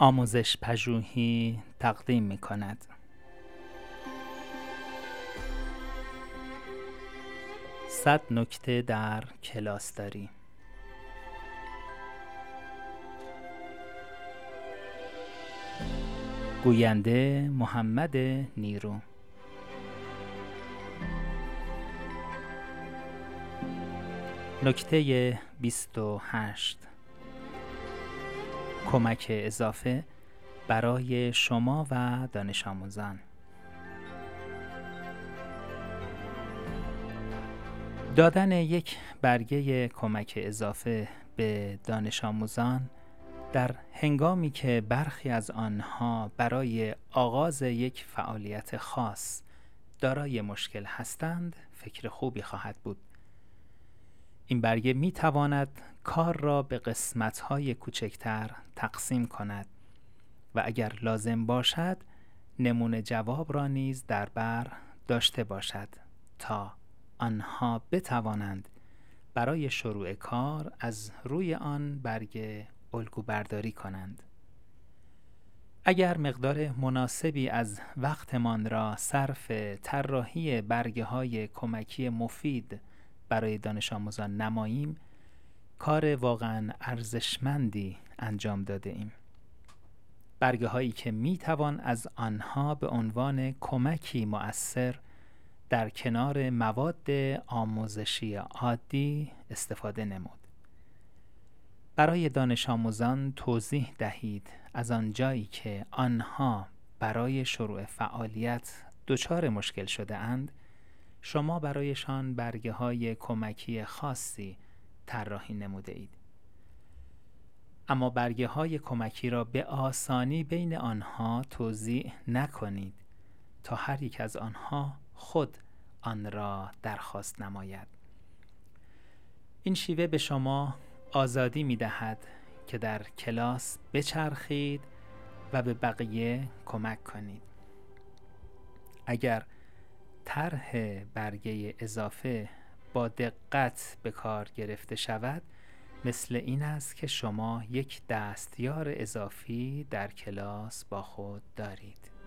آموزش پژوهی تقدیم می کند. صد نکته در کلاس داری. گوینده محمد نیرو. نکته 28 کمک اضافه برای شما و دانش آموزان. دادن یک برگه کمک اضافه به دانش آموزان در هنگامی که برخی از آنها برای آغاز یک فعالیت خاص دارای مشکل هستند فکر خوبی خواهد بود. این برگه می تواند کار را به قسمت های کوچکتر تقسیم کند و اگر لازم باشد نمونه جواب را نیز در بر داشته باشد تا آنها بتوانند برای شروع کار از روی آن برگ الگو برداری کنند. اگر مقدار مناسبی از وقتمان را صرف طراحی برگه های کمکی مفید برای دانش آموزان نماییم کار واقعا ارزشمندی انجام داده ایم. برگه هایی که می توان از آنها به عنوان کمکی مؤثر در کنار مواد آموزشی عادی استفاده نمود. برای دانش آموزان توضیح دهید از آنجایی که آنها برای شروع فعالیت دچار مشکل شده اند شما برایشان برگه های کمکی خاصی طراحی نموده اید. اما برگه های کمکی را به آسانی بین آنها توضیح نکنید تا هر یک از آنها خود آن را درخواست نماید. این شیوه به شما آزادی می دهد که در کلاس بچرخید و به بقیه کمک کنید. اگر طرح برگه اضافه با دقت به کار گرفته شود مثل این است که شما یک دستیار اضافی در کلاس با خود دارید.